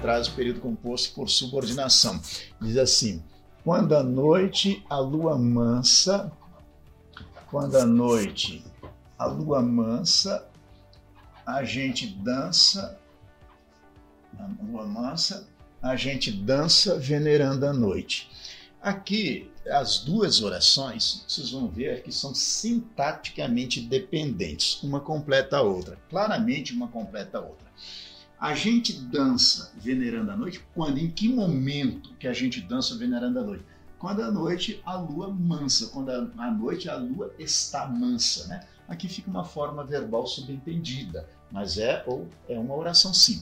traz o período composto por subordinação. Diz assim: quando à noite a lua mansa, quando à noite a lua mansa, a gente dança, a lua mansa, a gente dança venerando a noite. Aqui, as duas orações, vocês vão ver que são sintaticamente dependentes, uma completa a outra. Claramente, uma completa a outra. A gente dança venerando a noite quando? Em que momento que a gente dança venerando a noite? Quando à noite a lua mansa, quando à noite a lua está mansa, né? Aqui fica uma forma verbal subentendida, mas é ou é uma oração sim.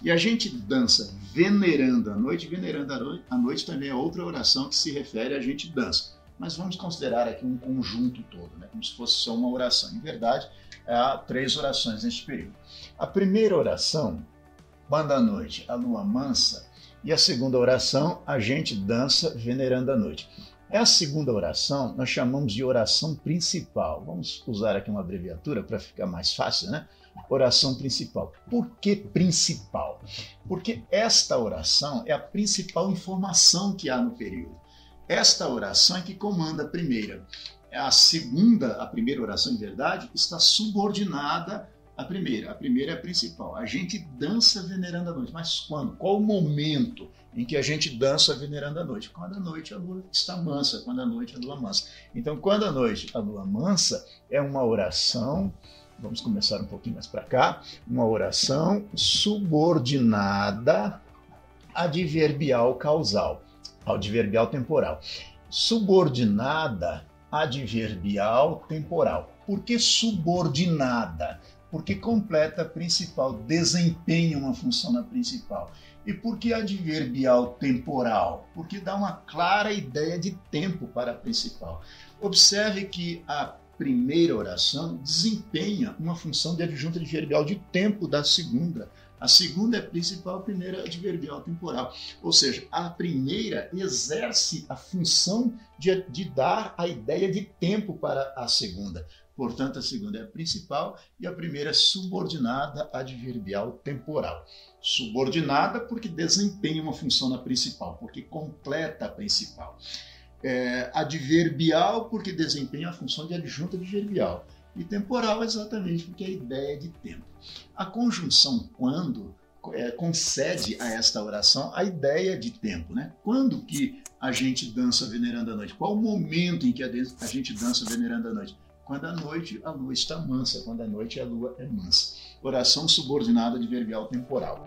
E a gente dança venerando a noite, venerando a noite, a noite também é outra oração que se refere a gente dança. Mas vamos considerar aqui um conjunto todo, né? como se fosse só uma oração. Em verdade, há três orações neste período. A primeira oração, quando à noite a lua mansa, e a segunda oração, a gente dança venerando a noite. É a segunda oração nós chamamos de oração principal. Vamos usar aqui uma abreviatura para ficar mais fácil, né? oração principal. Por que principal? Porque esta oração é a principal informação que há no período. Esta oração é que comanda a primeira. A segunda, a primeira oração, em verdade, está subordinada à primeira. A primeira é a principal. A gente dança venerando a noite. Mas quando? Qual o momento em que a gente dança venerando a noite? Quando a noite a lua está mansa, quando a noite a lua mansa. Então, quando a noite a lua mansa, é uma oração Vamos começar um pouquinho mais para cá. Uma oração subordinada adverbial causal, adverbial temporal. Subordinada adverbial temporal. Por que subordinada? Porque completa a principal, desempenha uma função na principal. E por que adverbial temporal? Porque dá uma clara ideia de tempo para a principal. Observe que a primeira oração desempenha uma função de adjunta adverbial de tempo da segunda. A segunda é principal, a primeira é adverbial temporal. Ou seja, a primeira exerce a função de, de dar a ideia de tempo para a segunda. Portanto, a segunda é a principal e a primeira é subordinada adverbial temporal. Subordinada porque desempenha uma função na principal, porque completa a principal é, adverbial, porque desempenha a função de adjunta adverbial, e temporal exatamente porque é a ideia de tempo. A conjunção quando é, concede a esta oração a ideia de tempo, né? Quando que a gente dança venerando a noite? Qual o momento em que a, a gente dança venerando a noite? Quando à noite a lua está mansa, quando à noite a lua é mansa. Oração subordinada adverbial temporal.